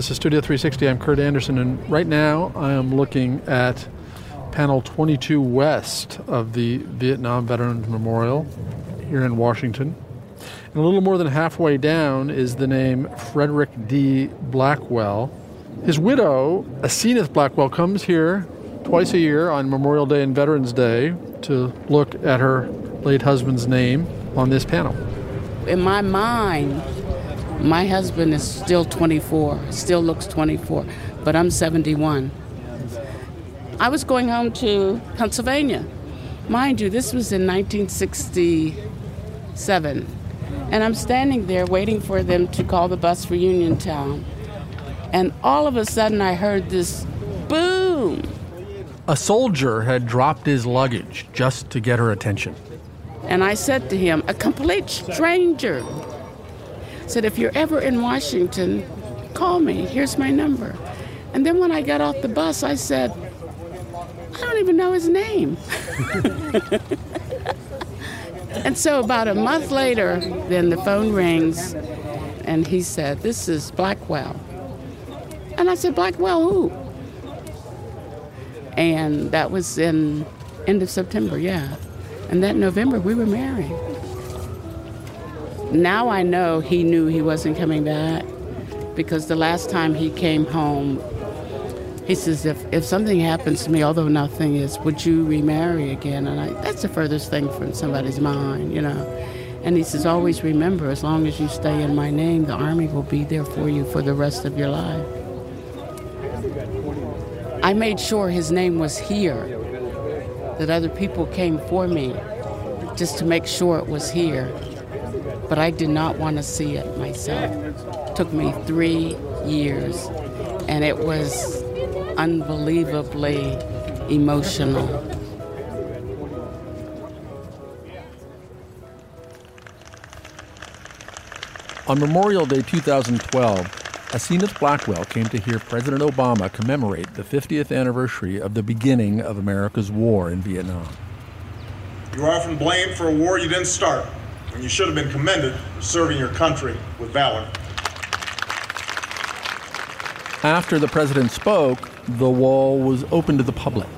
This is Studio 360. I'm Kurt Andersen, and right now I am looking at panel 22 west of the Vietnam Veterans Memorial here in Washington. And a little more than halfway down is the name Frederick D. Blackwell. His widow, Asenath Blackwell, comes here twice a year on Memorial Day and Veterans Day to look at her late husband's name on this panel. In my mind, my husband is still 24, still looks 24, but I'm 71. I was going home to Pennsylvania. Mind you, this was in 1967. And I'm standing there waiting for them to call the bus for Uniontown. And all of a sudden, I heard this boom. A soldier had dropped his luggage just to get her attention. And I said to him, a complete stranger, said, if you're ever in Washington, call me. Here's my number. And then when I got off the bus, I said, I don't even know his name. and so about a month later, then the phone rings, and he said, This is Blackwell. And I said, Blackwell who? And that was in end of September, yeah. And that November we were married. Now I know he knew he wasn't coming back because the last time he came home, he says, if, if something happens to me, although nothing is, would you remarry again? And I, that's the furthest thing from somebody's mind, you know. And he says, always remember, as long as you stay in my name, the Army will be there for you for the rest of your life. I made sure his name was here, that other people came for me just to make sure it was here but I did not want to see it myself. It took me three years, and it was unbelievably emotional. On Memorial Day 2012, Asenath Blackwell came to hear President Obama commemorate the 50th anniversary of the beginning of America's war in Vietnam. You are often blamed for a war you didn't start and you should have been commended for serving your country with valor. After the president spoke, the wall was open to the public.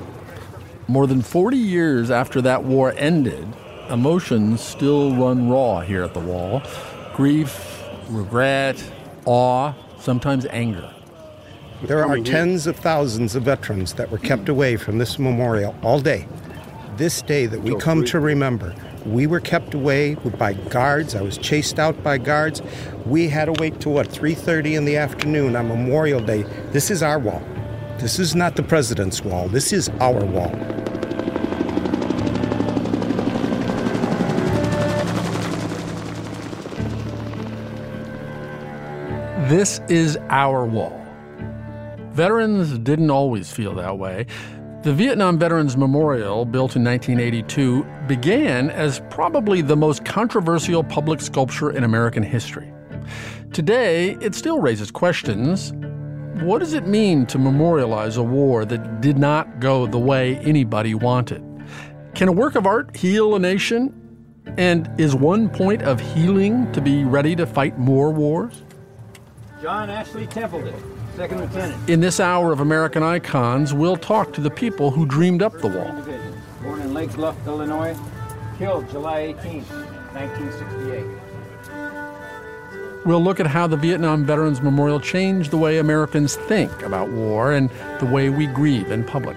More than 40 years after that war ended, emotions still run raw here at the wall grief, regret, awe, sometimes anger. There are tens of thousands of veterans that were kept away from this memorial all day. This day that we come to remember we were kept away by guards. I was chased out by guards. We had to wait till what 3:30 in the afternoon on Memorial Day. This is our wall. This is not the president's wall. This is our wall. This is our wall. Veterans didn't always feel that way. The Vietnam Veterans Memorial, built in 1982, began as probably the most controversial public sculpture in American history. Today, it still raises questions. What does it mean to memorialize a war that did not go the way anybody wanted? Can a work of art heal a nation? And is one point of healing to be ready to fight more wars? John Ashley Templeton. Second Lieutenant. In this hour of American Icons, we'll talk to the people who dreamed up the wall. Born in Lake Bluff, Illinois, killed July 18, 1968. We'll look at how the Vietnam Veterans Memorial changed the way Americans think about war and the way we grieve in public.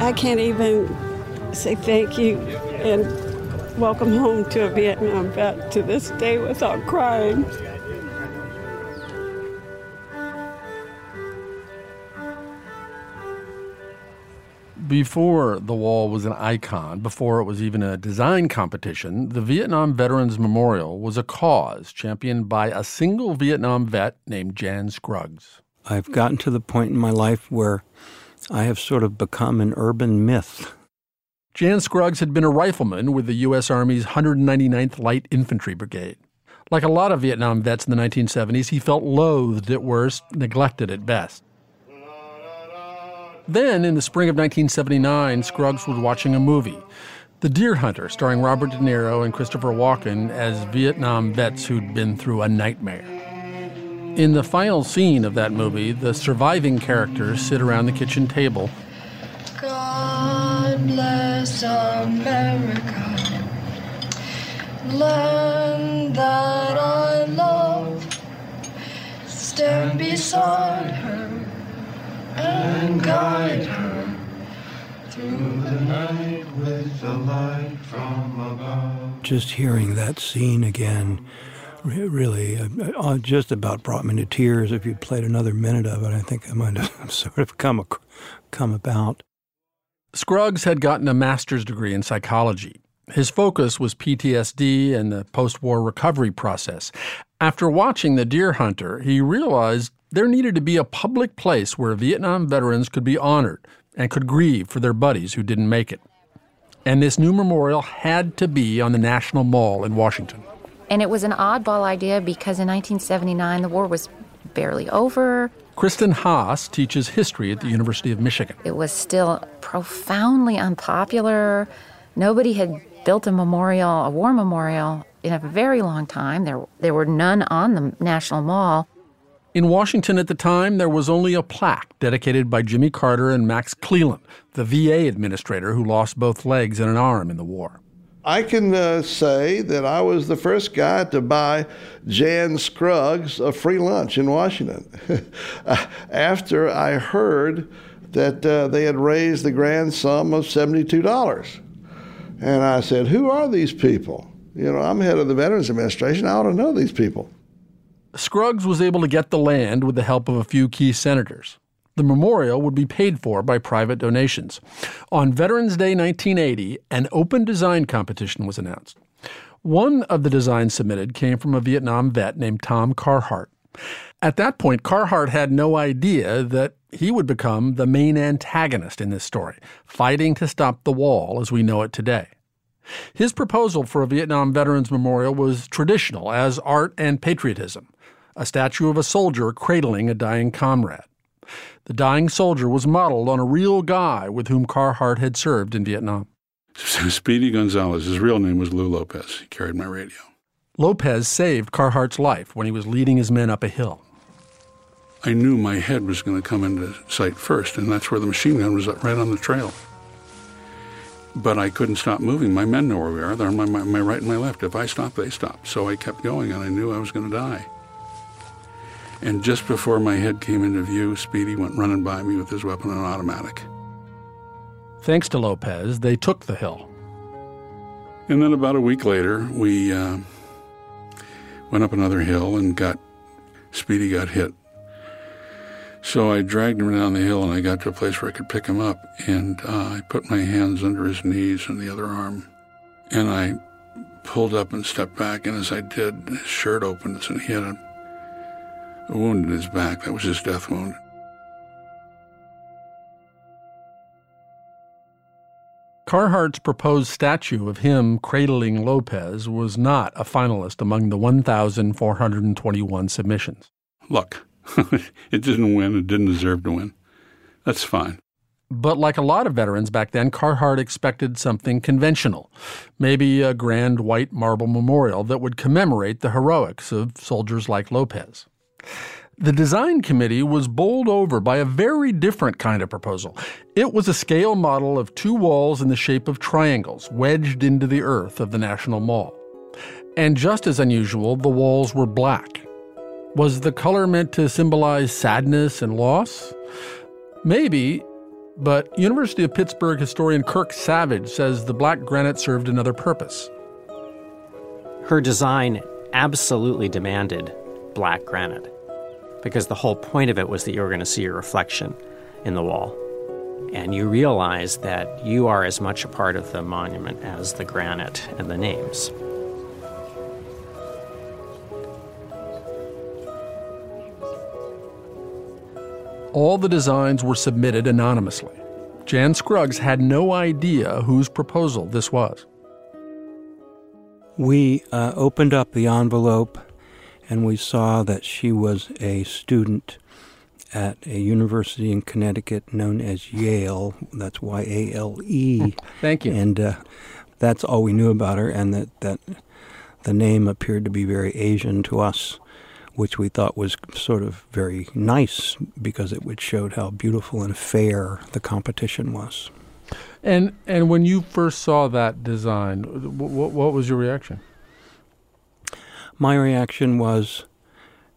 I can't even say thank you and welcome home to a Vietnam vet to this day without crying. Before the wall was an icon, before it was even a design competition, the Vietnam Veterans Memorial was a cause championed by a single Vietnam vet named Jan Scruggs. I've gotten to the point in my life where I have sort of become an urban myth. Jan Scruggs had been a rifleman with the U.S. Army's 199th Light Infantry Brigade. Like a lot of Vietnam vets in the 1970s, he felt loathed at worst, neglected at best. Then, in the spring of 1979, Scruggs was watching a movie, The Deer Hunter, starring Robert De Niro and Christopher Walken as Vietnam vets who'd been through a nightmare. In the final scene of that movie, the surviving characters sit around the kitchen table. God bless America, land that I love. Stand beside her and guide her through the night with the light from above. Just hearing that scene again really uh, uh, just about brought me to tears. If you'd played another minute of it, I think I might have sort of come, come about. Scruggs had gotten a master's degree in psychology. His focus was PTSD and the post war recovery process. After watching The Deer Hunter, he realized there needed to be a public place where Vietnam veterans could be honored and could grieve for their buddies who didn't make it. And this new memorial had to be on the National Mall in Washington. And it was an oddball idea because in 1979 the war was barely over. Kristin Hass teaches history at the University of Michigan. It was still profoundly unpopular. Nobody had built a memorial, a war memorial, in a very long time. There, there were none on the National Mall. In Washington at the time, there was only a plaque dedicated by Jimmy Carter and Max Cleland, the VA administrator who lost both legs and an arm in the war. I can uh, say that I was the first guy to buy Jan Scruggs a free lunch in Washington after I heard that uh, they had raised the grand sum of $72. And I said, Who are these people? You know, I'm head of the Veterans Administration. I ought to know these people. Scruggs was able to get the land with the help of a few key senators. The memorial would be paid for by private donations. On Veterans Day 1980, an open design competition was announced. One of the designs submitted came from a Vietnam vet named Tom Carhart. At that point, Carhart had no idea that he would become the main antagonist in this story, fighting to stop the wall as we know it today. His proposal for a Vietnam Veterans Memorial was traditional as art and patriotism a statue of a soldier cradling a dying comrade. The dying soldier was modeled on a real guy with whom Carhart had served in Vietnam. Speedy Gonzalez, his real name was Lou Lopez. He carried my radio. Lopez saved Carhart's life when he was leading his men up a hill. I knew my head was going to come into sight first, and that's where the machine gun was uh, right on the trail. But I couldn't stop moving. My men know where we are. They're on my, my, my right and my left. If I stop, they stop. So I kept going, and I knew I was going to die. And just before my head came into view, Speedy went running by me with his weapon and automatic. Thanks to Lopez, they took the hill. And then about a week later, we uh, went up another hill and got Speedy got hit. So I dragged him down the hill and I got to a place where I could pick him up. And uh, I put my hands under his knees and the other arm. And I pulled up and stepped back. And as I did, his shirt opened and he had a a wound in his back. That was his death wound. Carhart's proposed statue of him cradling Lopez was not a finalist among the 1,421 submissions. Look, it didn't win. It didn't deserve to win. That's fine. But like a lot of veterans back then, Carhart expected something conventional. Maybe a grand white marble memorial that would commemorate the heroics of soldiers like Lopez. The design committee was bowled over by a very different kind of proposal. It was a scale model of two walls in the shape of triangles wedged into the earth of the National Mall. And just as unusual, the walls were black. Was the color meant to symbolize sadness and loss? Maybe, but University of Pittsburgh historian Kirk Savage says the black granite served another purpose. Her design absolutely demanded black granite because the whole point of it was that you were going to see your reflection in the wall. and you realize that you are as much a part of the monument as the granite and the names. All the designs were submitted anonymously. Jan Scruggs had no idea whose proposal this was. We uh, opened up the envelope and we saw that she was a student at a university in Connecticut known as Yale. That's Y A L E. Thank you. And uh, that's all we knew about her, and that, that the name appeared to be very Asian to us, which we thought was sort of very nice because it would showed how beautiful and fair the competition was. And and when you first saw that design, what, what was your reaction? My reaction was,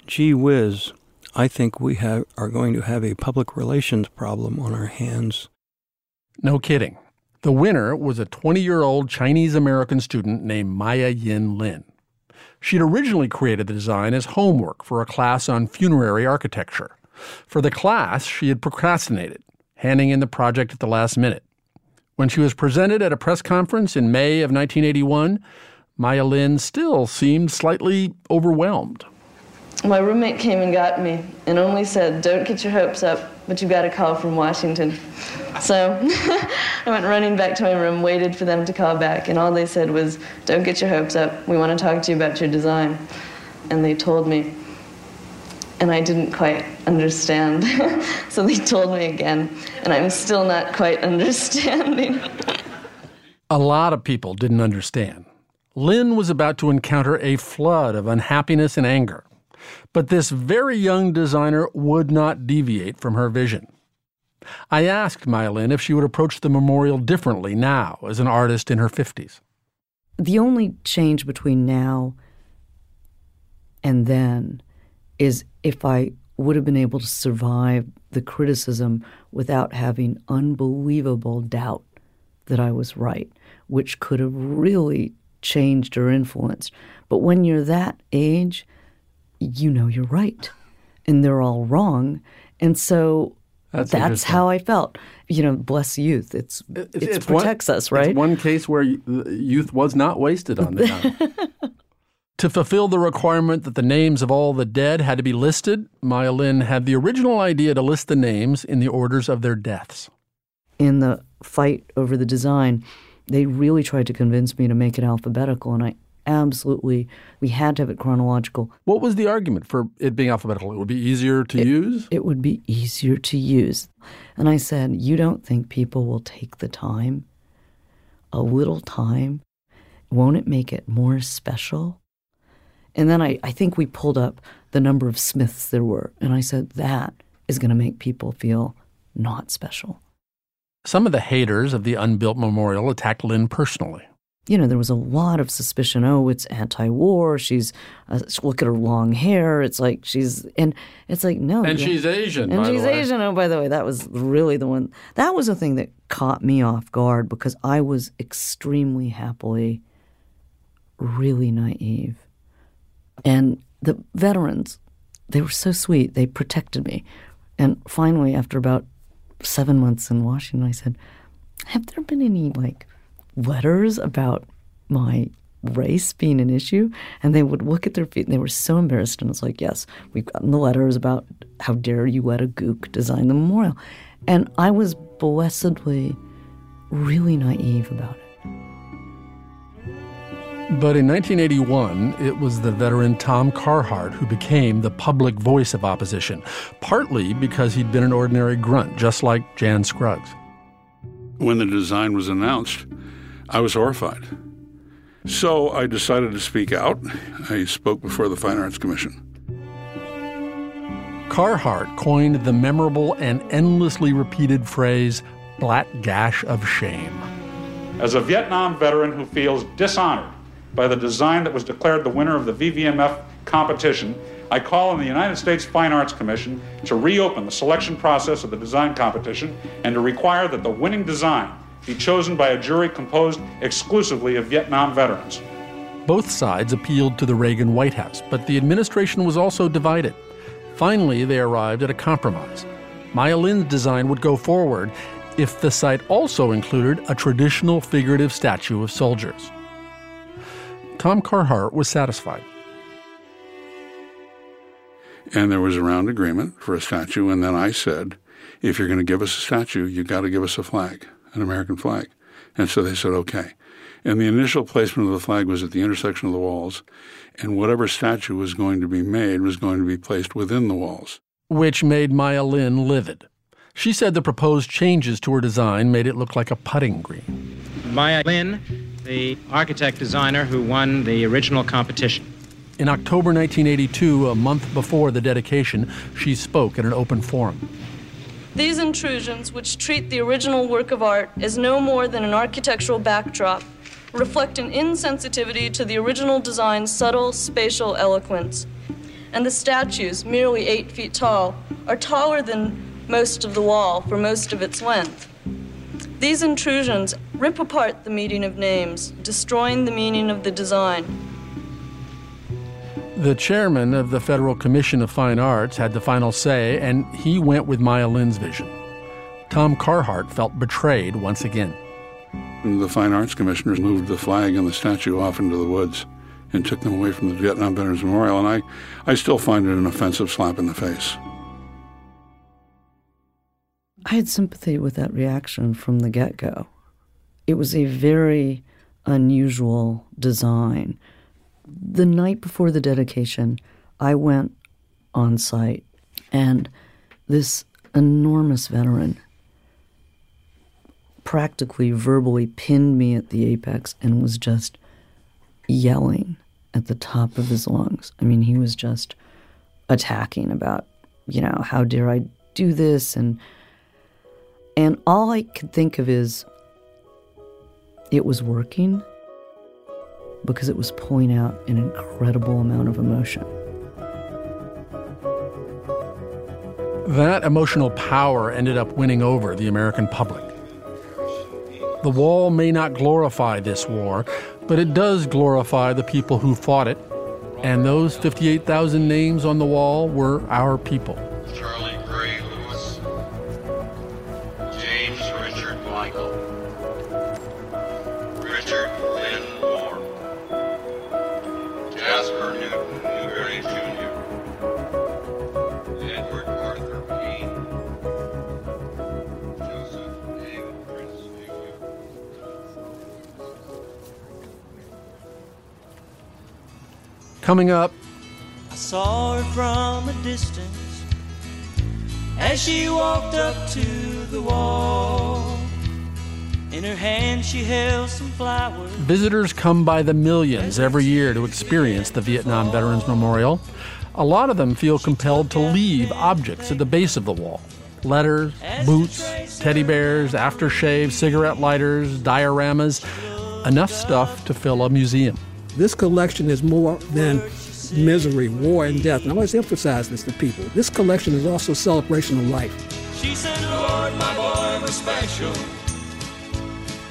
"Gee whiz, I think we have, are going to have a public relations problem on our hands." No kidding. The winner was a 20-year-old Chinese American student named Maya Ying Lin. She'd originally created the design as homework for a class on funerary architecture. For the class, she had procrastinated, handing in the project at the last minute. When she was presented at a press conference in May of 1981, Maya Lin still seemed slightly overwhelmed. My roommate came and got me and only said, Don't get your hopes up, but you got a call from Washington. So I went running back to my room, waited for them to call back, and all they said was, Don't get your hopes up. We want to talk to you about your design. And they told me. And I didn't quite understand. so they told me again, and I'm still not quite understanding. A lot of people didn't understand. Lin was about to encounter a flood of unhappiness and anger. But this very young designer would not deviate from her vision. I asked Maya Lin if she would approach the memorial differently now as an artist in her 50s. The only change between now and then is if I would have been able to survive the criticism without having unbelievable doubt that I was right, which could have really changed or influenced. But when you're that age, you know you're right and they're all wrong. And so That's that's, how I felt. You know, bless youth. It's, uh, it protects one, us, right? It's one case where youth was not wasted on the To fulfill the requirement that the names of all the dead had to be listed, Maya Lin had the original idea to list the names in the orders of their deaths. In the fight over the design, they really tried to convince me to make it alphabetical, and I absolutely we had to have it chronological. What was the argument for it being alphabetical? It would be easier to it, use? It would be easier to use. And I said, You don't think people will take the time? A little time? Won't it make it more special? And then I, I think we pulled up the number of Smiths there were. And I said, That is going to make people feel not special. Some of the haters of the unbuilt memorial attacked Lin personally you know, there was a lot of suspicion. Oh, it's anti-war. She's uh, look at her long hair. It's like she's and it's like no, and she's Asian. And she's Asian. Oh, by the way, that was really the one. That was the thing that caught me off guard because I was extremely happily, really naive, and the veterans, they were so sweet. They protected me, and finally, after about seven months in Washington, I said, "Have there been any like?" letters about my race being an issue and they would look at their feet and they were so embarrassed and it's like yes we've gotten the letters about how dare you let a gook design the memorial and i was blessedly really naive about it but in 1981, it was the veteran Tom Carhart who became the public voice of opposition, partly because he'd been an ordinary grunt, just like Jan Scruggs. When the design was announced, I was horrified. So I decided to speak out. I spoke before the Fine Arts Commission. Carhart coined the memorable and endlessly repeated phrase, black gash of shame. As a Vietnam veteran who feels dishonored by the design that was declared the winner of the VVMF competition, I call on the United States Fine Arts Commission to reopen the selection process of the design competition and to require that the winning design be chosen by a jury composed exclusively of Vietnam veterans. Both sides appealed to the Reagan White House, but the administration was also divided. Finally, they arrived at a compromise. Maya Lin's design would go forward if the site also included a traditional figurative statue of soldiers. Tom Carhart was satisfied. And there was a round agreement for a statue, and then I said, if you're going to give us a statue, you've got to give us a flag, an American flag. And so they said, okay. And the initial placement of the flag was at the intersection of the walls, and whatever statue was going to be made was going to be placed within the walls. Which made Maya Lin livid. She said the proposed changes to her design made it look like a putting green. Maya Lin, the architect designer who won the original competition. In October 1982, a month before the dedication, she spoke at an open forum. These intrusions, which treat the original work of art as no more than an architectural backdrop, reflect an insensitivity to the original design's subtle spatial eloquence. And the statues, merely eight feet tall, are taller than most of the wall for most of its length. These intrusions rip apart the meaning of names, destroying the meaning of the design. The chairman of the Federal Commission of Fine Arts had the final say, and he went with Maya Lin's vision. Tom Carhart felt betrayed once again. The Fine Arts Commissioners moved the flag and the statue off into the woods and took them away from the Vietnam Veterans Memorial, and I, I still find it an offensive slap in the face. I had sympathy with that reaction from the get go. It was a very unusual design. The night before the dedication, I went on site, and this enormous veteran practically verbally pinned me at the apex and was just yelling at the top of his lungs. I mean, he was just attacking about, you know, how dare I do this and and all I could think of is it was working because it was pulling out an incredible amount of emotion. That emotional power ended up winning over the American public. The wall may not glorify this war, but it does glorify the people who fought it, and those 58,000 names on the wall were our people. Coming up, I saw her from a distance as she walked up to the wall. In her hand, she held some flowers. visitors come by the millions every year to experience the Vietnam Veterans Memorial. A lot of them feel compelled to leave objects at the base of the wall letters, boots, teddy bears, aftershave, cigarette lighters, dioramas enough stuff to fill a museum. This collection is more than misery, war, and death. And I always emphasize this to people. This collection is also a celebration of life. She said, Lord, my boy was special,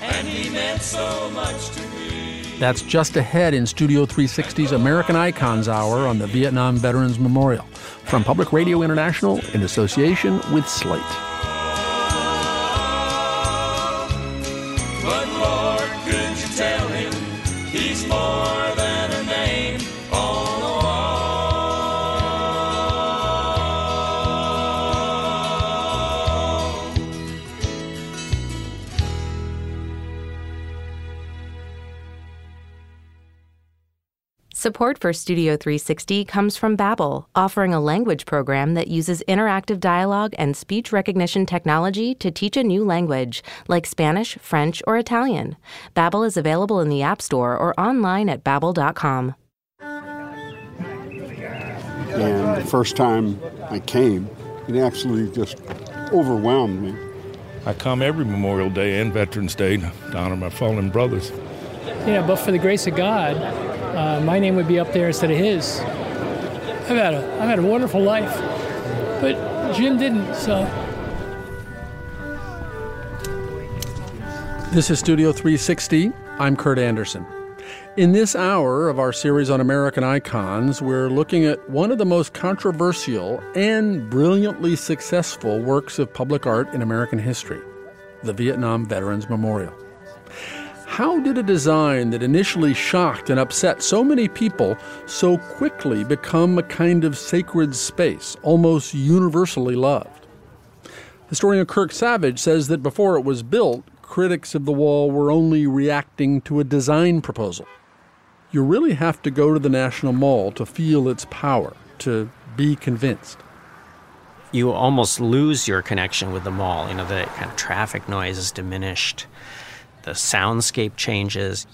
and he meant so much to me. That's just ahead in Studio 360's American Icons Hour on the Vietnam Veterans Memorial from Public Radio International in association with Slate. Support for Studio 360 comes from Babbel, offering a language program that uses interactive dialogue and speech recognition technology to teach a new language, like Spanish, French, or Italian. Babbel is available in the App Store or online at babbel.com. And the first time I came, it absolutely just overwhelmed me. I come every Memorial Day and Veterans Day to honor my fallen brothers. You know, but for the grace of God, uh, my name would be up there instead of his. I've had a, I've had a wonderful life, but Jim didn't, so. This is Studio 360. I'm Kurt Andersen. In this hour of our series on American icons, we're looking at one of the most controversial and brilliantly successful works of public art in American history the Vietnam Veterans Memorial. How did a design that initially shocked and upset so many people so quickly become a kind of sacred space, almost universally loved? Historian Kirk Savage says that before it was built, critics of the wall were only reacting to a design proposal. You really have to go to the National Mall to feel its power, to be convinced. You almost lose your connection with the mall. You know, the kind of traffic noise is diminished, the soundscape changes,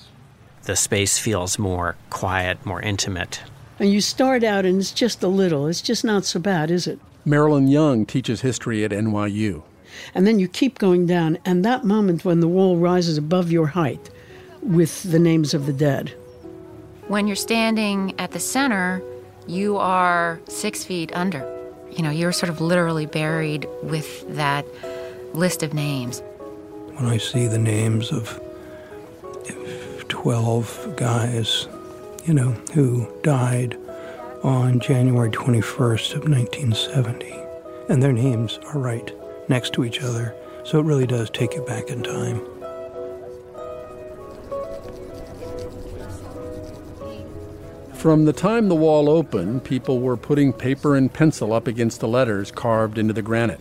the space feels more quiet, more intimate. And you start out and it's just a little, it's just not so bad, is it? Marilyn Young teaches history at NYU. And then you keep going down, and that moment when the wall rises above your height with the names of the dead. When you're standing at the center, you are six feet under. You know, you're sort of literally buried with that list of names. When I see the names of 12 guys, you know, who died on January 21st of 1970, and their names are right next to each other, so it really does take you back in time. From the time the wall opened, people were putting paper and pencil up against the letters carved into the granite.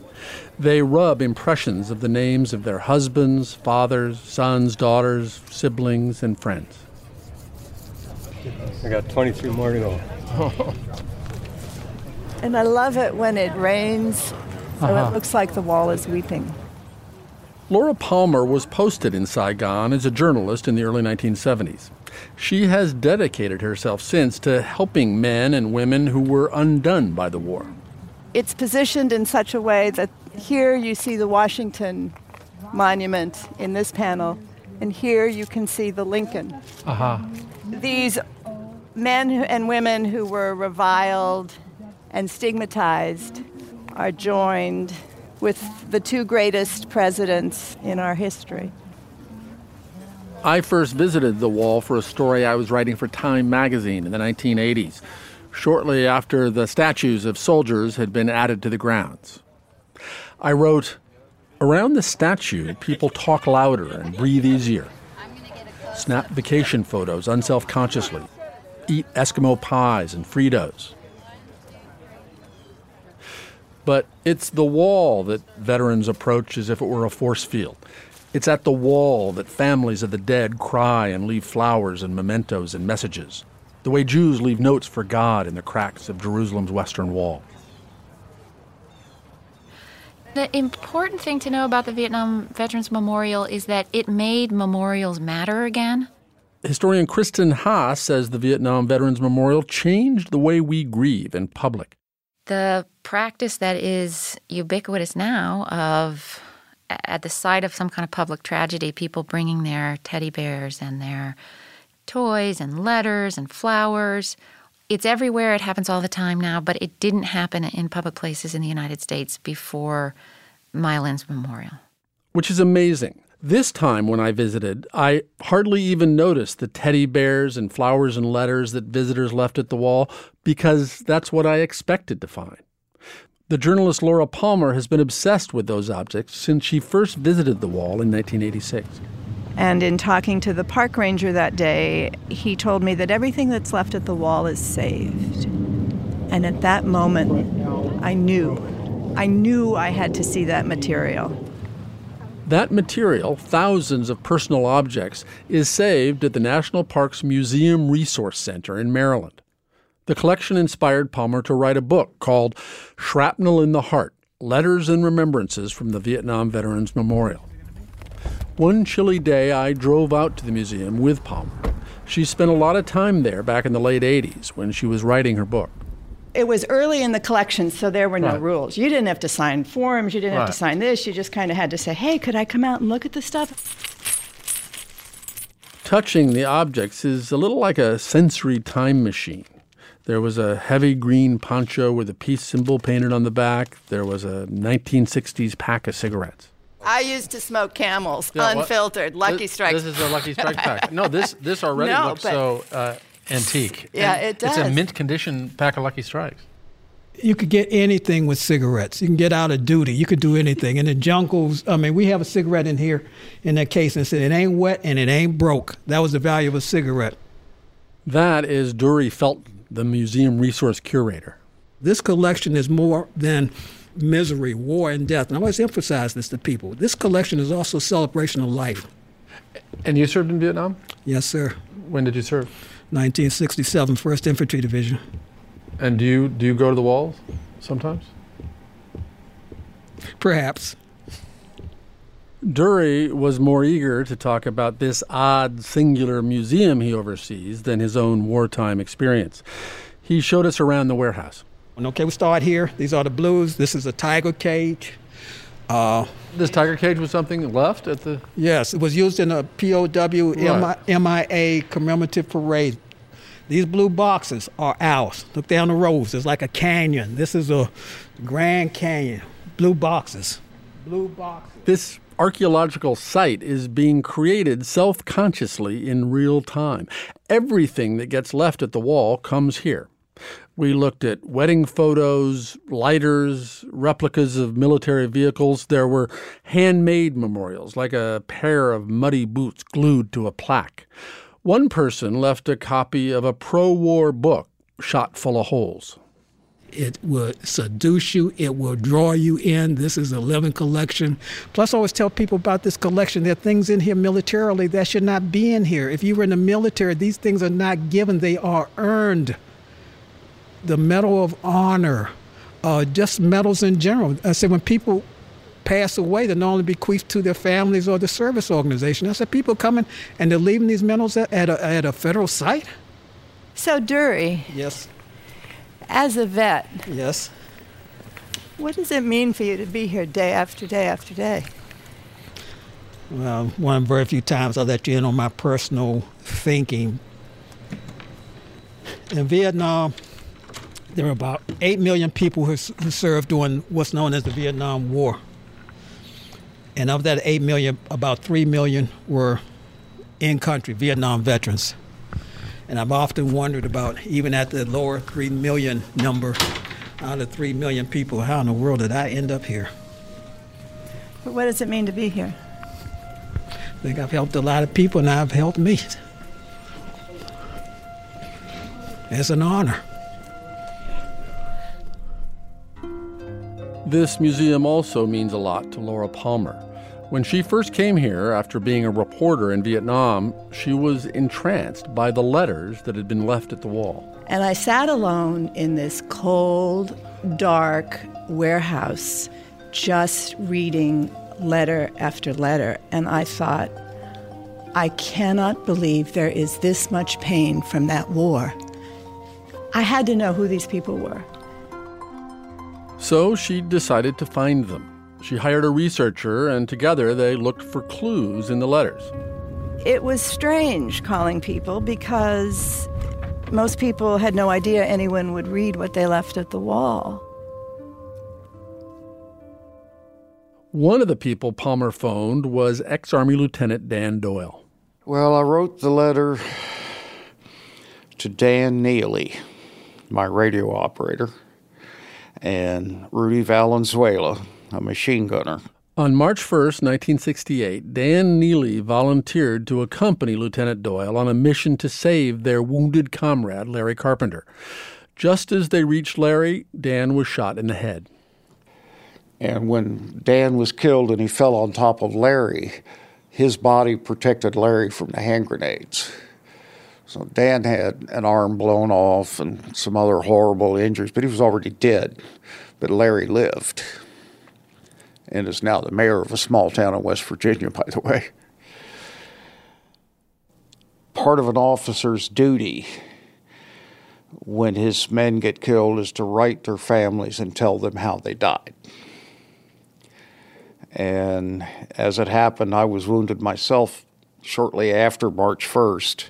They rub impressions of the names of their husbands, fathers, sons, daughters, siblings, and friends. I got 23 more to go. and I love it when it rains, so Uh-huh. it looks like the wall is weeping. Laura Palmer was posted in Saigon as a journalist in the early 1970s. She has dedicated herself since to helping men and women who were undone by the war. It's positioned in such a way that here you see the Washington Monument in this panel, and here you can see the Lincoln. Uh-huh. These men and women who were reviled and stigmatized are joined with the two greatest presidents in our history. I first visited the wall for a story I was writing for Time magazine in the 1980s, shortly after the statues of soldiers had been added to the grounds. I wrote, Around the statue, people talk louder and breathe easier, snap vacation photos unself consciously, eat Eskimo pies and Fritos. But it's the wall that veterans approach as if it were a force field. It's at the wall that families of the dead cry and leave flowers and mementos and messages, the way Jews leave notes for God in the cracks of Jerusalem's western wall. The important thing to know about the Vietnam Veterans Memorial is that it made memorials matter again. Historian Kristin Hass says the Vietnam Veterans Memorial changed the way we grieve in public. The practice that is ubiquitous now of at the site of some kind of public tragedy, people bringing their teddy bears and their toys and letters and flowers. It's everywhere. It happens all the time now, but it didn't happen in public places in the United States before Maya Lin's memorial. Which is amazing. This time when I visited, I hardly even noticed the teddy bears and flowers and letters that visitors left at the wall because that's what I expected to find. The journalist Laura Palmer has been obsessed with those objects since she first visited the wall in 1986. And in talking to the park ranger that day, he told me that everything that's left at the wall is saved. And at that moment, I knew. I knew I had to see that material. That material, thousands of personal objects, is saved at the National Park's Museum Resource Center in Maryland. The collection inspired Palmer to write a book called Shrapnel in the Heart Letters and Remembrances from the Vietnam Veterans Memorial. One chilly day, I drove out to the museum with Palmer. She spent a lot of time there back in the late 80s when she was writing her book. It was early in the collection, so there were no Right. rules. You didn't have to sign forms, you didn't have to sign this, you just kind of had to say, hey, could I come out and look at the stuff? Touching the objects is a little like a sensory time machine. There was a heavy green poncho with a peace symbol painted on the back. There was a 1960s pack of cigarettes. I used to smoke camels, Yeah, what- unfiltered, Lucky This- Strikes. This is a Lucky Strike pack. No, this this already No, looks but- so uh, antique. Yeah, And it does. It's a mint condition pack of Lucky Strikes. you could get anything with cigarettes. You can get out of duty. You could do anything. In the jungles, I mean, we have a cigarette in here in that case and said it ain't wet and it ain't broke. That was the value of a cigarette. That is Duery Felton, the museum resource curator. This collection is more than misery, war, and death. And I always emphasize this to people. This collection is also a celebration of life. And you served in Vietnam? Yes, sir. When did you serve? 1967, 1st Infantry Division. And do you do you go to the walls sometimes? Perhaps. Duery was more eager to talk about this odd, singular museum he oversees than his own wartime experience. He showed us around the warehouse. Okay, we start here. These are the blues. This is a tiger cage. Uh, this tiger cage was something left at the. Yes, it was used in a POW Right. MIA commemorative parade. These blue boxes are ours. Look down the rows. It's like a canyon. This is a Grand Canyon. Blue boxes. Blue boxes. This archaeological site is being created self consciously in real time. Everything that gets left at the wall comes here. We looked at wedding photos, lighters, replicas of military vehicles. There were handmade memorials, like a pair of muddy boots glued to a plaque. One person left a copy of a pro war book shot full of holes. It will seduce you. It will draw you in. This is a living collection. Plus, I always tell people about this collection. There are things in here militarily that should not be in here. If you were in the military, these things are not given, they are earned. The Medal of Honor, uh, just medals in general. I said, when people pass away, they're not only bequeathed to their families or the service organization. I said, people coming and they're leaving these medals at, at, a, at a federal site? So, Duery, Yes. As a vet, Yes. what does it mean for you to be here day after day after day? Well, one of the very few times I'll let you in on my personal thinking. In Vietnam, there were about 8 million people who, who served during what's known as the Vietnam War. And of that 8 million, about 3 million were in country Vietnam veterans. And I've often wondered about, even at the lower 3 million number, out of 3 million people, how in the world did I end up here? But what does it mean to be here? I think I've helped a lot of people and I've helped me. It's an honor. This museum also means a lot to Laura Palmer. When she first came here after being a reporter in Vietnam, she was entranced by the letters that had been left at the wall. And I sat alone in this cold, dark warehouse, just reading letter after letter. And I thought, I cannot believe there is this much pain from that war. I had to know who these people were. So she decided to find them. She hired a researcher, and together they looked for clues in the letters. It was strange calling people because most people had no idea anyone would read what they left at the wall. One of the people Palmer phoned was ex Army Lieutenant Dan Doyle. Well, I wrote the letter to Dan Neely, my radio operator, and Rudy Valenzuela, a machine gunner. On March 1st, 1968, Dan Neely volunteered to accompany Lieutenant Doyle on a mission to save their wounded comrade, Larry Carpenter. Just as they reached Larry, Dan was shot in the head. And when Dan was killed and he fell on top of Larry, his body protected Larry from the hand grenades. So Dan had an arm blown off and some other horrible injuries, but he was already dead. But Larry lived and is now the mayor of a small town in West Virginia, by the way. Part of an officer's duty when his men get killed is to write their families and tell them how they died. And as it happened, I was wounded myself shortly after March 1st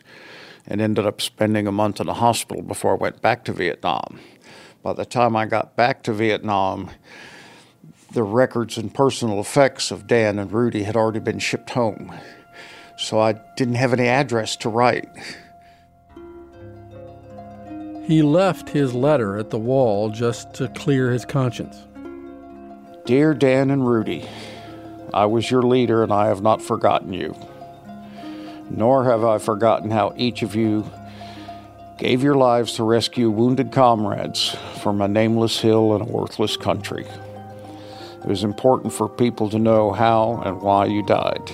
and ended up spending a month in a hospital before I went back to Vietnam. By the time I got back to Vietnam, the records and personal effects of Dan and Rudy had already been shipped home. So I didn't have any address to write. he left his letter at the wall just to clear his conscience. Dear Dan and Rudy, I was your leader and I have not forgotten you. Nor have I forgotten how each of you gave your lives to rescue wounded comrades from a nameless hill in a worthless country. It was important for people to know how and why you died.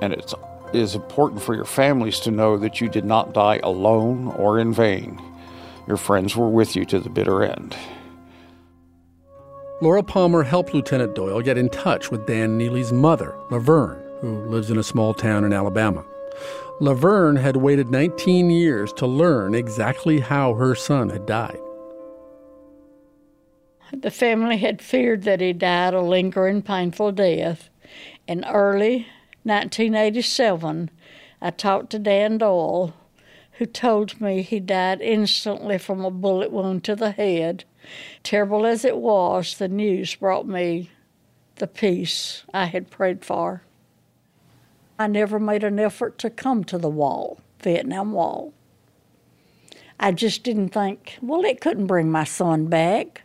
And it is important for your families to know that you did not die alone or in vain. Your friends were with you to the bitter end. Laura Palmer helped Lieutenant Doyle get in touch with Dan Neely's mother, Laverne, who lives in a small town in Alabama. Laverne had waited 19 years to learn exactly how her son had died. The family had feared that he died a lingering, painful death. In early 1987, I talked to Dan Doyle, who told me he died instantly from a bullet wound to the head. Terrible as it was, the news brought me the peace I had prayed for. I never made an effort to come to the wall, Vietnam Wall. I just didn't think, well, it couldn't bring my son back.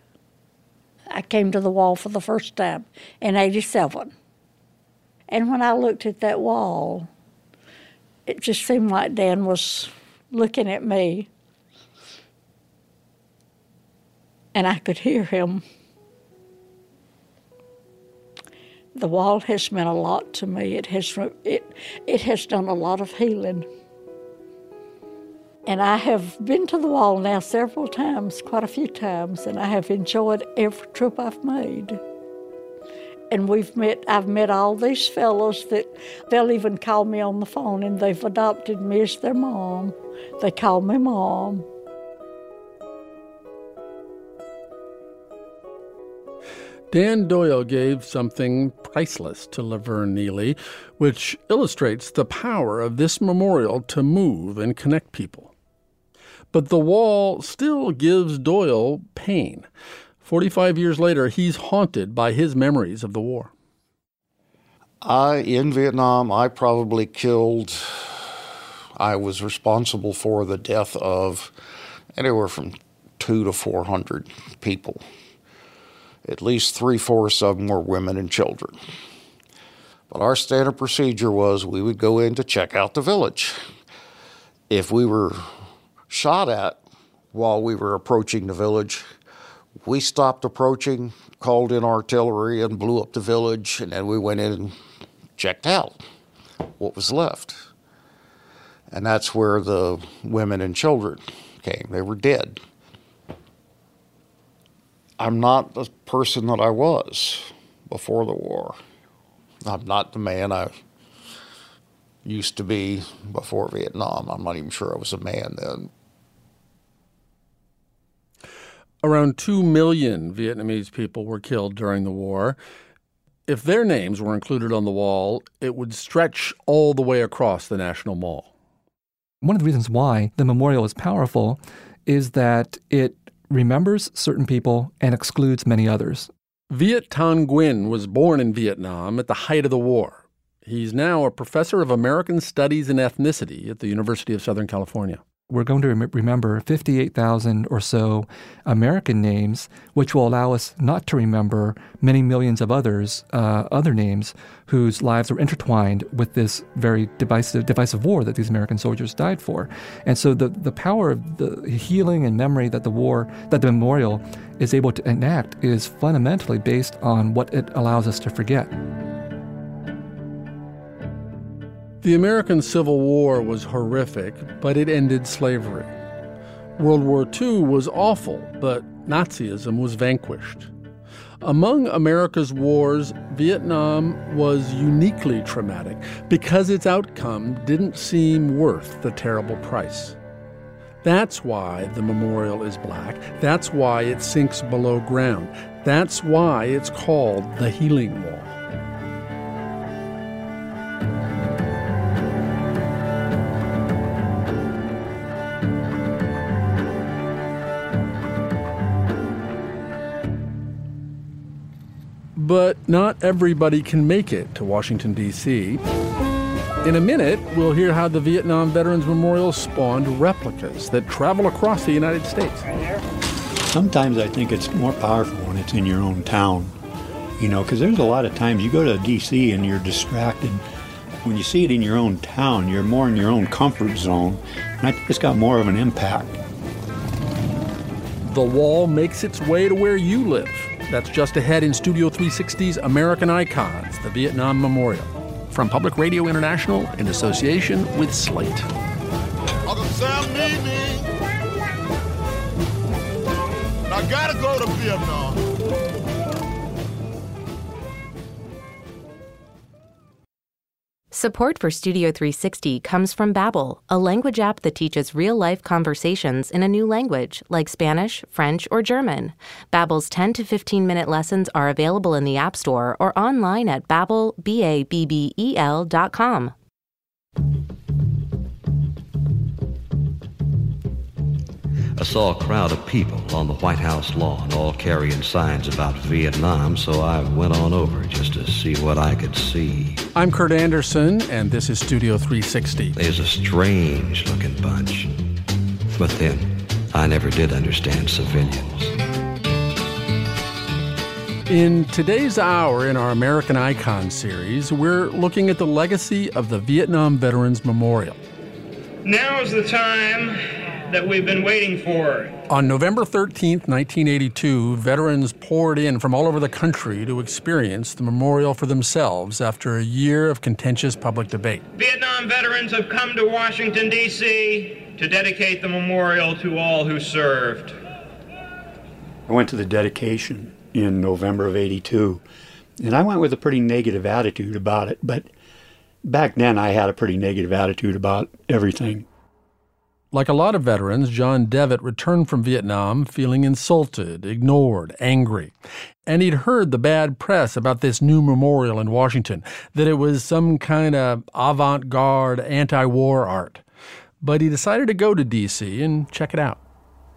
I came to the wall for the first time in 87. And when I looked at that wall, it just seemed like Dan was looking at me. And I could hear him. The wall has meant a lot to me. It has, it, it has done a lot of healing. And I have been to the wall now several times, quite a few times, and I have enjoyed every trip I've made. And we've met, I've met all these fellows that they'll even call me on the phone and they've adopted me as their mom. They call me mom. Dan Doyle gave something priceless to Laverne Neely, which illustrates the power of this memorial to move and connect people. But the wall still gives Doyle pain. 45 years later, he's haunted by his memories of the war. I, in Vietnam, I probably killed, I was responsible for the death of anywhere from two to 400 people. At least three fourths of them were women and children. But our standard procedure was we would go in to check out the village. If we were shot at while we were approaching the village, we stopped approaching, called in artillery, and blew up the village, and then we went in and checked out what was left. And that's where the women and children came. They were dead. I'm not the person that I was before the war. I'm not the man I used to be before Vietnam. I'm not even sure I was a man then. Around 2 million Vietnamese people were killed during the war. If their names were included on the wall, it would stretch all the way across the National Mall. One of the reasons why the memorial is powerful is that it remembers certain people and excludes many others. Viet Thanh Nguyen was born in Vietnam at the height of the war. He's now a professor of American Studies and Ethnicity at the University of Southern California. We're going to rem- remember 58,000 or so American names, which will allow us not to remember many millions of others, uh, other names whose lives are intertwined with this very divisive, divisive war that these American soldiers died for. And so the, the power of the healing and memory that the war, that the memorial is able to enact is fundamentally based on what it allows us to forget. The American Civil War was horrific, but it ended slavery. World War II was awful, but Nazism was vanquished. Among America's wars, Vietnam was uniquely traumatic because its outcome didn't seem worth the terrible price. That's why the memorial is black. That's why it sinks below ground. That's why it's called the Healing Wall. But not everybody can make it to Washington, D.C. In a minute, we'll hear how the Vietnam Veterans Memorial spawned replicas that travel across the United States. Sometimes I think it's more powerful when it's in your own town, you know, because there's a lot of times you go to D.C. and you're distracted. When you see it in your own town, you're more in your own comfort zone, and I think it's got more of an impact. The wall makes its way to where you live. That's just ahead in Studio 360's American Icons, the Vietnam Memorial. From Public Radio International in association with Slate. I gotta go to Vietnam. Support for Studio 360 comes from Babbel, a language app that teaches real-life conversations in a new language, like Spanish, French, or German. Babbel's 10 to 15-minute lessons are available in the App Store or online at babbel, B-A-B-B-E-L dot com. I saw a crowd of people on the White House lawn, all carrying signs about Vietnam, so I went on over just to see what I could see. I'm Kurt Andersen, and this is Studio 360. There's a strange looking bunch. But then, I never did understand civilians. In today's hour in our American Icon series, we're looking at the legacy of the Vietnam Veterans Memorial. Now is the time that we've been waiting for. On November 13th, 1982, veterans poured in from all over the country to experience the memorial for themselves after a year of contentious public debate. Vietnam veterans have come to Washington, D.C. to dedicate the memorial to all who served. I went to the dedication in November of 82, and I went with a pretty negative attitude about it, but back then I had a pretty negative attitude about everything. Like a lot of veterans, John Devitt returned from Vietnam feeling insulted, ignored, angry. And he'd heard the bad press about this new memorial in Washington, that it was some kind of avant garde anti war art. But he decided to go to D.C. and check it out.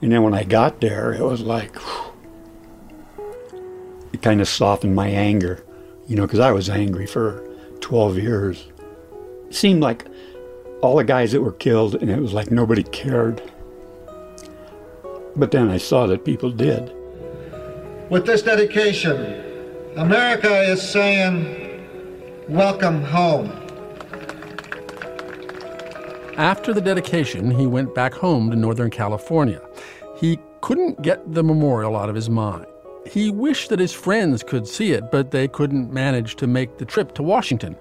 And then when I got there, it was like, whew, it kind of softened my anger, you know, because I was angry for 12 years. It seemed like all the guys that were killed, and it was like nobody cared. But then I saw that people did. With this dedication, America is saying, Welcome home. After the dedication, he went back home to Northern California. He couldn't get the memorial out of his mind. He wished that his friends could see it, but they couldn't manage to make the trip to Washington.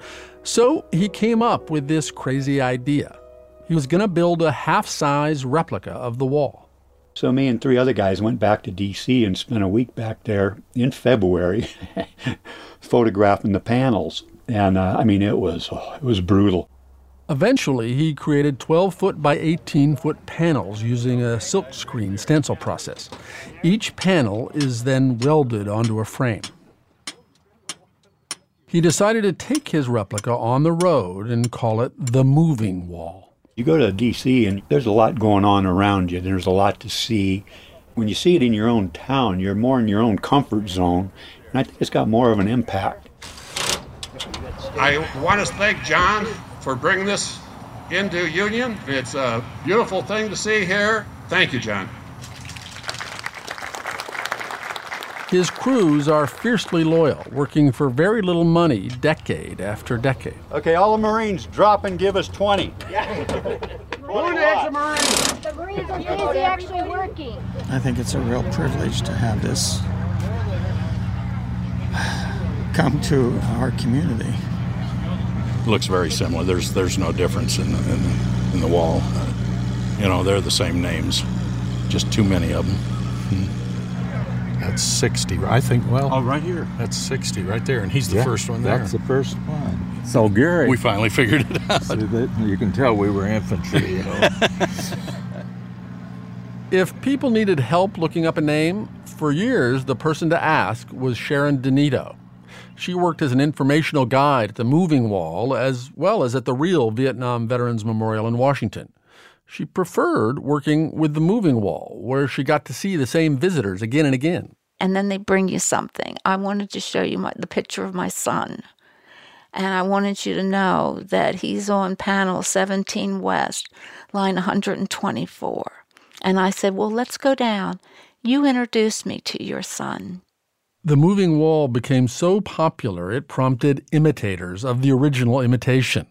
So he came up with this crazy idea. He was going to build a half size replica of the wall. So me and three other guys went back to D.C. and spent a week back there in February photographing the panels. And uh, I mean, it was, oh, it was brutal. Eventually, he created 12 foot by 18 foot panels using a silkscreen stencil process. Each panel is then welded onto a frame. He decided to take his replica on the road and call it the moving wall. You go to D.C. and there's a lot going on around you. There's a lot to see. When you see it in your own town, you're more in your own comfort zone, and I think it's got more of an impact. I want to thank John for bringing this into Union. It's a beautiful thing to see here. Thank you, John. His crews are fiercely loyal, working for very little money decade after decade. Okay, all the Marines drop and give us 20. Who needs a Marine? The Marines are busy actually working. I think it's a real privilege to have this come to our community. looks very similar. There's there's no difference in the, in, the- in the wall. Uh, you know, they're the same names, just too many of them. That's 60. I think, well. Oh, right here. That's 60 right there, and he's the Yeah, first one there. That's the first one. So Gary, We finally figured it out. See, that- you can tell we were infantry. You know. If people needed help looking up a name, for years the person to ask was Sharon Donito. She worked as an informational guide at the Moving Wall as well as at the real Vietnam Veterans Memorial in Washington. She preferred working with the Moving Wall, where she got to see the same visitors again and again. and then they bring you something. I wanted to show you my, the picture of my son. And I wanted you to know that he's on panel 17 West, line 124. And I said, Well, let's go down. You introduced me to your son. The moving wall became so popular it prompted imitators of the original imitation.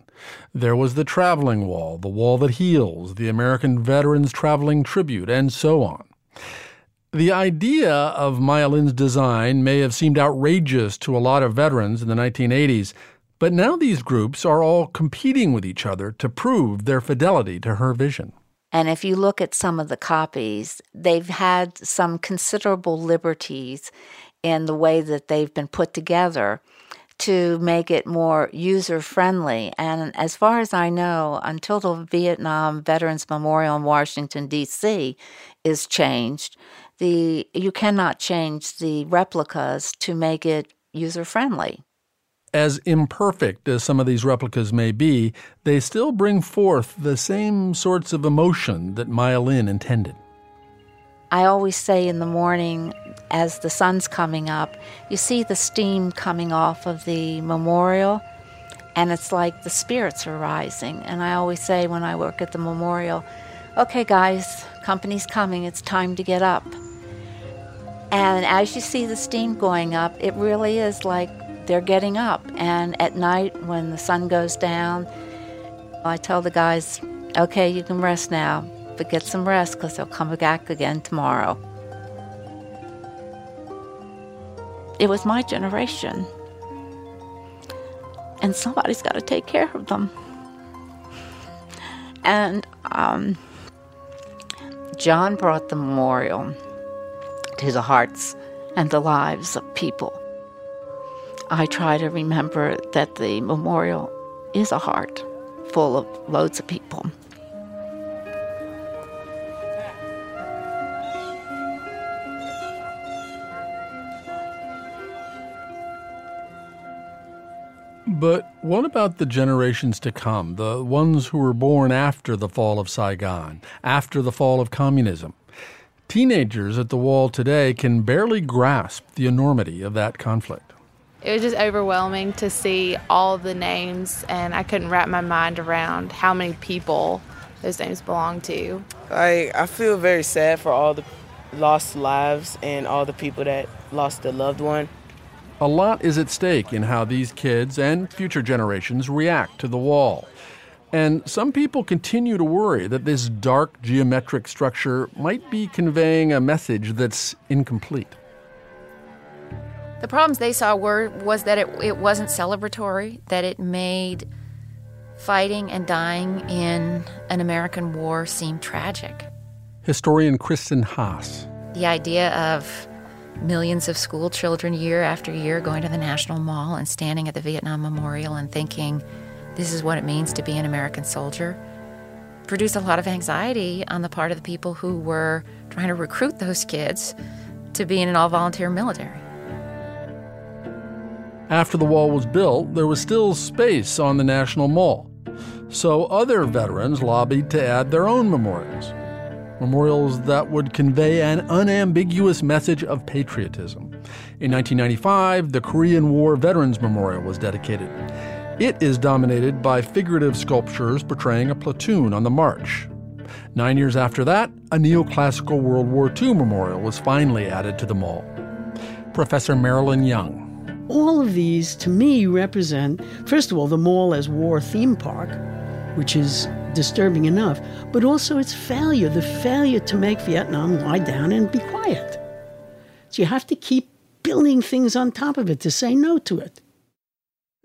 There was the traveling wall, the wall that heals, the American Veterans Traveling Tribute, and so on. The idea of Maya Lin's design may have seemed outrageous to a lot of veterans in the 1980s, but now these groups are all competing with each other to prove their fidelity to her vision. And if you look at some of the copies, they've had some considerable liberties in the way that they've been put together to make it more user friendly. And as far as I know, until the Vietnam Veterans Memorial in Washington, D.C. is changed, the, you cannot change the replicas to make it user friendly. As imperfect as some of these replicas may be, they still bring forth the same sorts of emotion that Maya Lin intended. I always say in the morning, as the sun's coming up, you see the steam coming off of the memorial, and it's like the spirits are rising. And I always say when I work at the memorial, okay, guys, company's coming, it's time to get up. And as you see the steam going up, it really is like they're getting up. And at night, when the sun goes down, I tell the guys, okay, you can rest now, but get some rest because they'll come back again tomorrow. It was my generation. And somebody's got to take care of them. And um, John brought the memorial to the hearts and the lives of people. I try to remember that the memorial is a heart full of loads of people. But what about the generations to come, the ones who were born after the fall of Saigon, after the fall of communism? Teenagers at the wall today can barely grasp the enormity of that conflict. It was just overwhelming to see all the names, and I couldn't wrap my mind around how many people those names belong to. I, I feel very sad for all the lost lives and all the people that lost a loved one. A lot is at stake in how these kids and future generations react to the wall. And some people continue to worry that this dark geometric structure might be conveying a message that's incomplete. The problems they saw were was that it, it wasn't celebratory, that it made fighting and dying in an American war seem tragic. Historian Kristin Hass. The idea of millions of school children year after year going to the National Mall and standing at the Vietnam Memorial and thinking, this is what it means to be an American soldier, produced a lot of anxiety on the part of the people who were trying to recruit those kids to be in an all volunteer military. After the wall was built, there was still space on the National Mall. So other veterans lobbied to add their own memorials. Memorials that would convey an unambiguous message of patriotism. In 1995, the Korean War Veterans Memorial was dedicated. It is dominated by figurative sculptures portraying a platoon on the march. Nine years after that, a neoclassical World War II memorial was finally added to the mall. Professor Marilyn Young. All of these, to me, represent, first of all, the mall as war theme park, which is disturbing enough, but also its failure the failure to make Vietnam lie down and be quiet. So you have to keep building things on top of it to say no to it.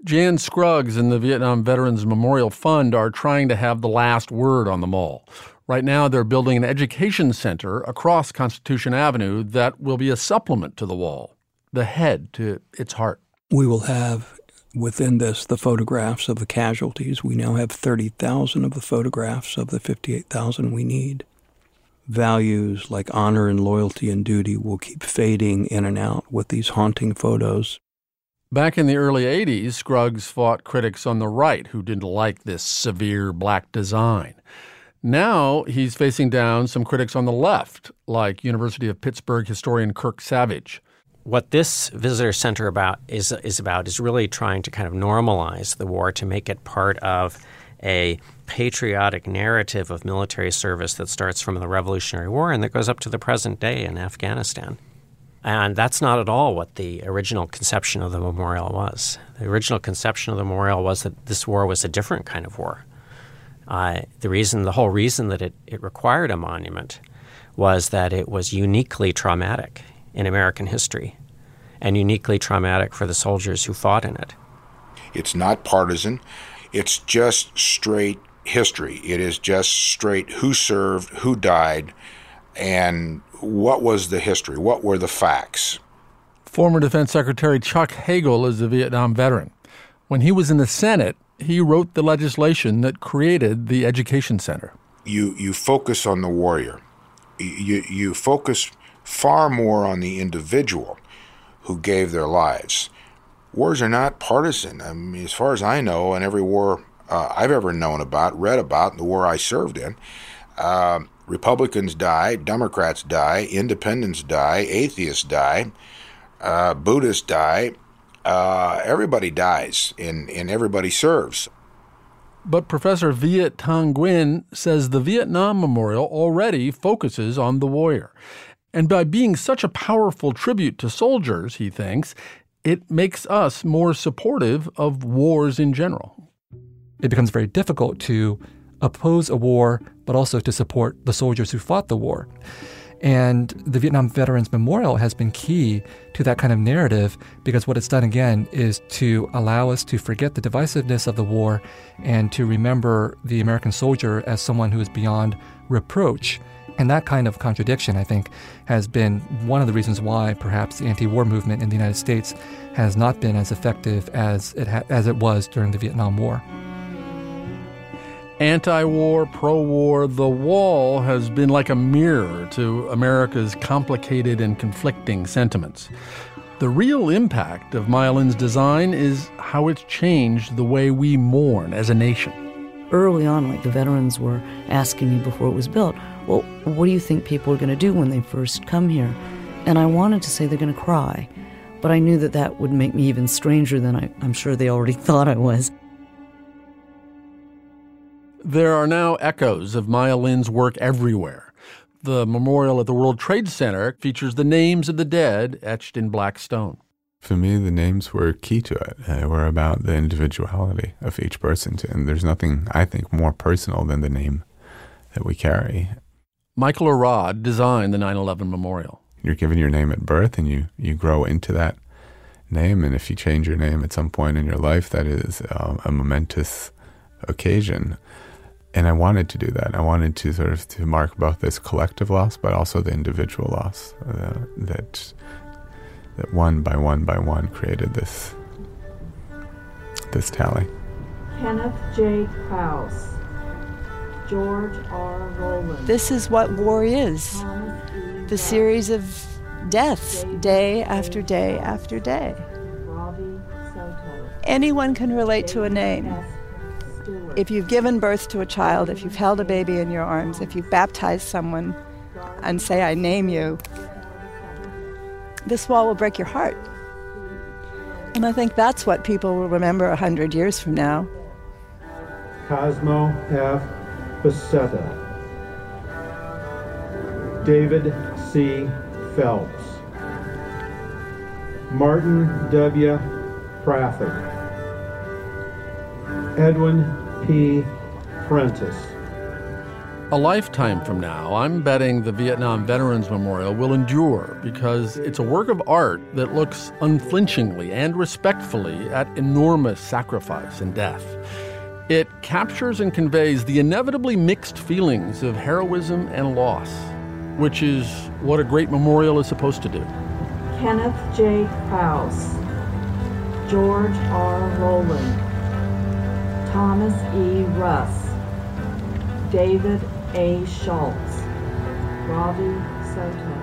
Jan Scruggs and the Vietnam Veterans Memorial Fund are trying to have the last word on the mall. Right now, they're building an education center across Constitution Avenue that will be a supplement to the wall the head to its heart. We will have within this the photographs of the casualties. We now have 30,000 of the photographs of the 58,000 we need. Values like honor and loyalty and duty will keep fading in and out with these haunting photos. Back in the early 80s, Scruggs fought critics on the right who didn't like this severe black design. Now he's facing down some critics on the left, like University of Pittsburgh historian Kirk Savage. What this visitor center about is is about is really trying to kind of normalize the war to make it part of a patriotic narrative of military service that starts from the Revolutionary War and that goes up to the present day in Afghanistan. And that's not at all what the original conception of the memorial was. The original conception of the memorial was that this war was a different kind of war. Uh, the reason, the whole reason that it, it required a monument was that it was uniquely traumatic in American history and uniquely traumatic for the soldiers who fought in it. It's not partisan. It's just straight history. It is just straight who served, who died, and what was the history? What were the facts? Former Defense Secretary Chuck Hagel is a Vietnam veteran. When he was in the Senate, he wrote the legislation that created the Education Center. You, you focus on the warrior. You, you focus far more on the individual who gave their lives. Wars are not partisan. I mean, as far as I know, in every war uh, I've ever known about, read about, the war I served in, uh, Republicans die, Democrats die, independents die, atheists die, uh, Buddhists die. Uh, everybody dies and, and everybody serves. But Professor Viet Thanh Nguyen says the Vietnam Memorial already focuses on the warrior. And by being such a powerful tribute to soldiers, he thinks, it makes us more supportive of wars in general. It becomes very difficult to oppose a war, but also to support the soldiers who fought the war. And the Vietnam Veterans Memorial has been key to that kind of narrative because what it's done again is to allow us to forget the divisiveness of the war and to remember the American soldier as someone who is beyond reproach. And that kind of contradiction, I think, has been one of the reasons why perhaps the anti war movement in the United States has not been as effective as it, ha- as it was during the Vietnam War. Anti war, pro war, the wall has been like a mirror to America's complicated and conflicting sentiments. The real impact of Maya Lin's design is how it's changed the way we mourn as a nation. Early on, like the veterans were asking me before it was built, well, what do you think people are going to do when they first come here? And I wanted to say they're going to cry, but I knew that that would make me even stranger than I, I'm sure they already thought I was. There are now echoes of Maya Lin's work everywhere. The memorial at the World Trade Center features the names of the dead etched in black stone. For me, the names were key to it. They were about the individuality of each person. And there's nothing, I think, more personal than the name that we carry. Michael Arad designed the 9 11 memorial. You're given your name at birth and you, you grow into that name. And if you change your name at some point in your life, that is uh, a momentous occasion and I wanted to do that. I wanted to sort of to mark both this collective loss, but also the individual loss uh, that that one by one by one created this this tally. Kenneth J. Krause, George R. Rowland. This is what war is: the series of deaths, day after day after day. Anyone can relate to a name. If you've given birth to a child, if you've held a baby in your arms, if you've baptized someone and say, I name you, this wall will break your heart. And I think that's what people will remember a hundred years from now. Cosmo F. Becerra. David C. Phelps. Martin W. Prather. Edwin P. Prentice. A lifetime from now, I'm betting the Vietnam Veterans Memorial will endure because it's a work of art that looks unflinchingly and respectfully at enormous sacrifice and death. It captures and conveys the inevitably mixed feelings of heroism and loss, which is what a great memorial is supposed to do. Kenneth J. Krause, George R. Rowland, Thomas E. Russ, David A. Schultz, Ravi Soto.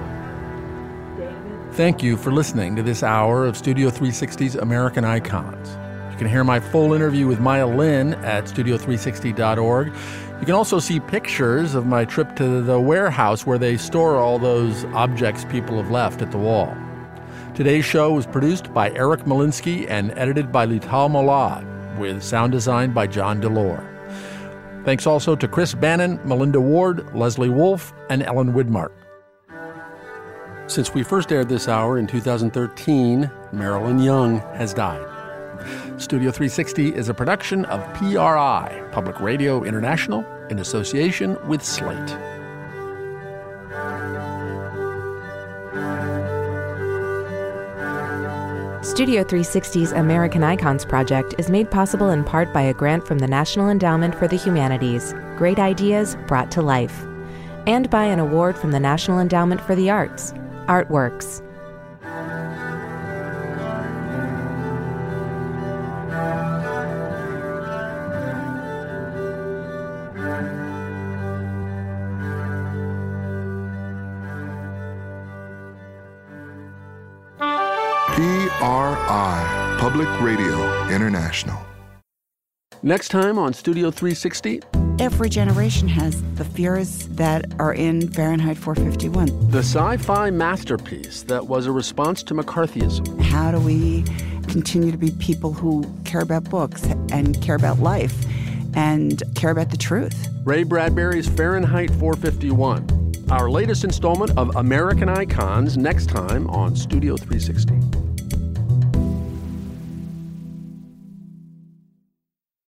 Thank you for listening to this hour of Studio 360's American Icons. You can hear my full interview with Maya Lin at studio360.org. You can also see pictures of my trip to the warehouse where they store all those objects people have left at the wall. Today's show was produced by Eric Molinsky and edited by Lital Molad, with sound design by John DeLore. Thanks also to Chris Bannon, Melinda Ward, Leslie Wolf, and Ellen Widmark. Since we first aired this hour in 2013, Marilyn Young has died. Studio 360 is a production of PRI, Public Radio International, in association with Slate. Studio 360's American Icons project is made possible in part by a grant from the National Endowment for the Humanities, Great Ideas Brought to Life, and by an award from the National Endowment for the Arts, Artworks. International. Next time on Studio 360. Every generation has the fears that are in Fahrenheit 451. The sci fi masterpiece that was a response to McCarthyism. How do we continue to be people who care about books and care about life and care about the truth? Ray Bradbury's Fahrenheit 451. Our latest installment of American Icons next time on Studio 360.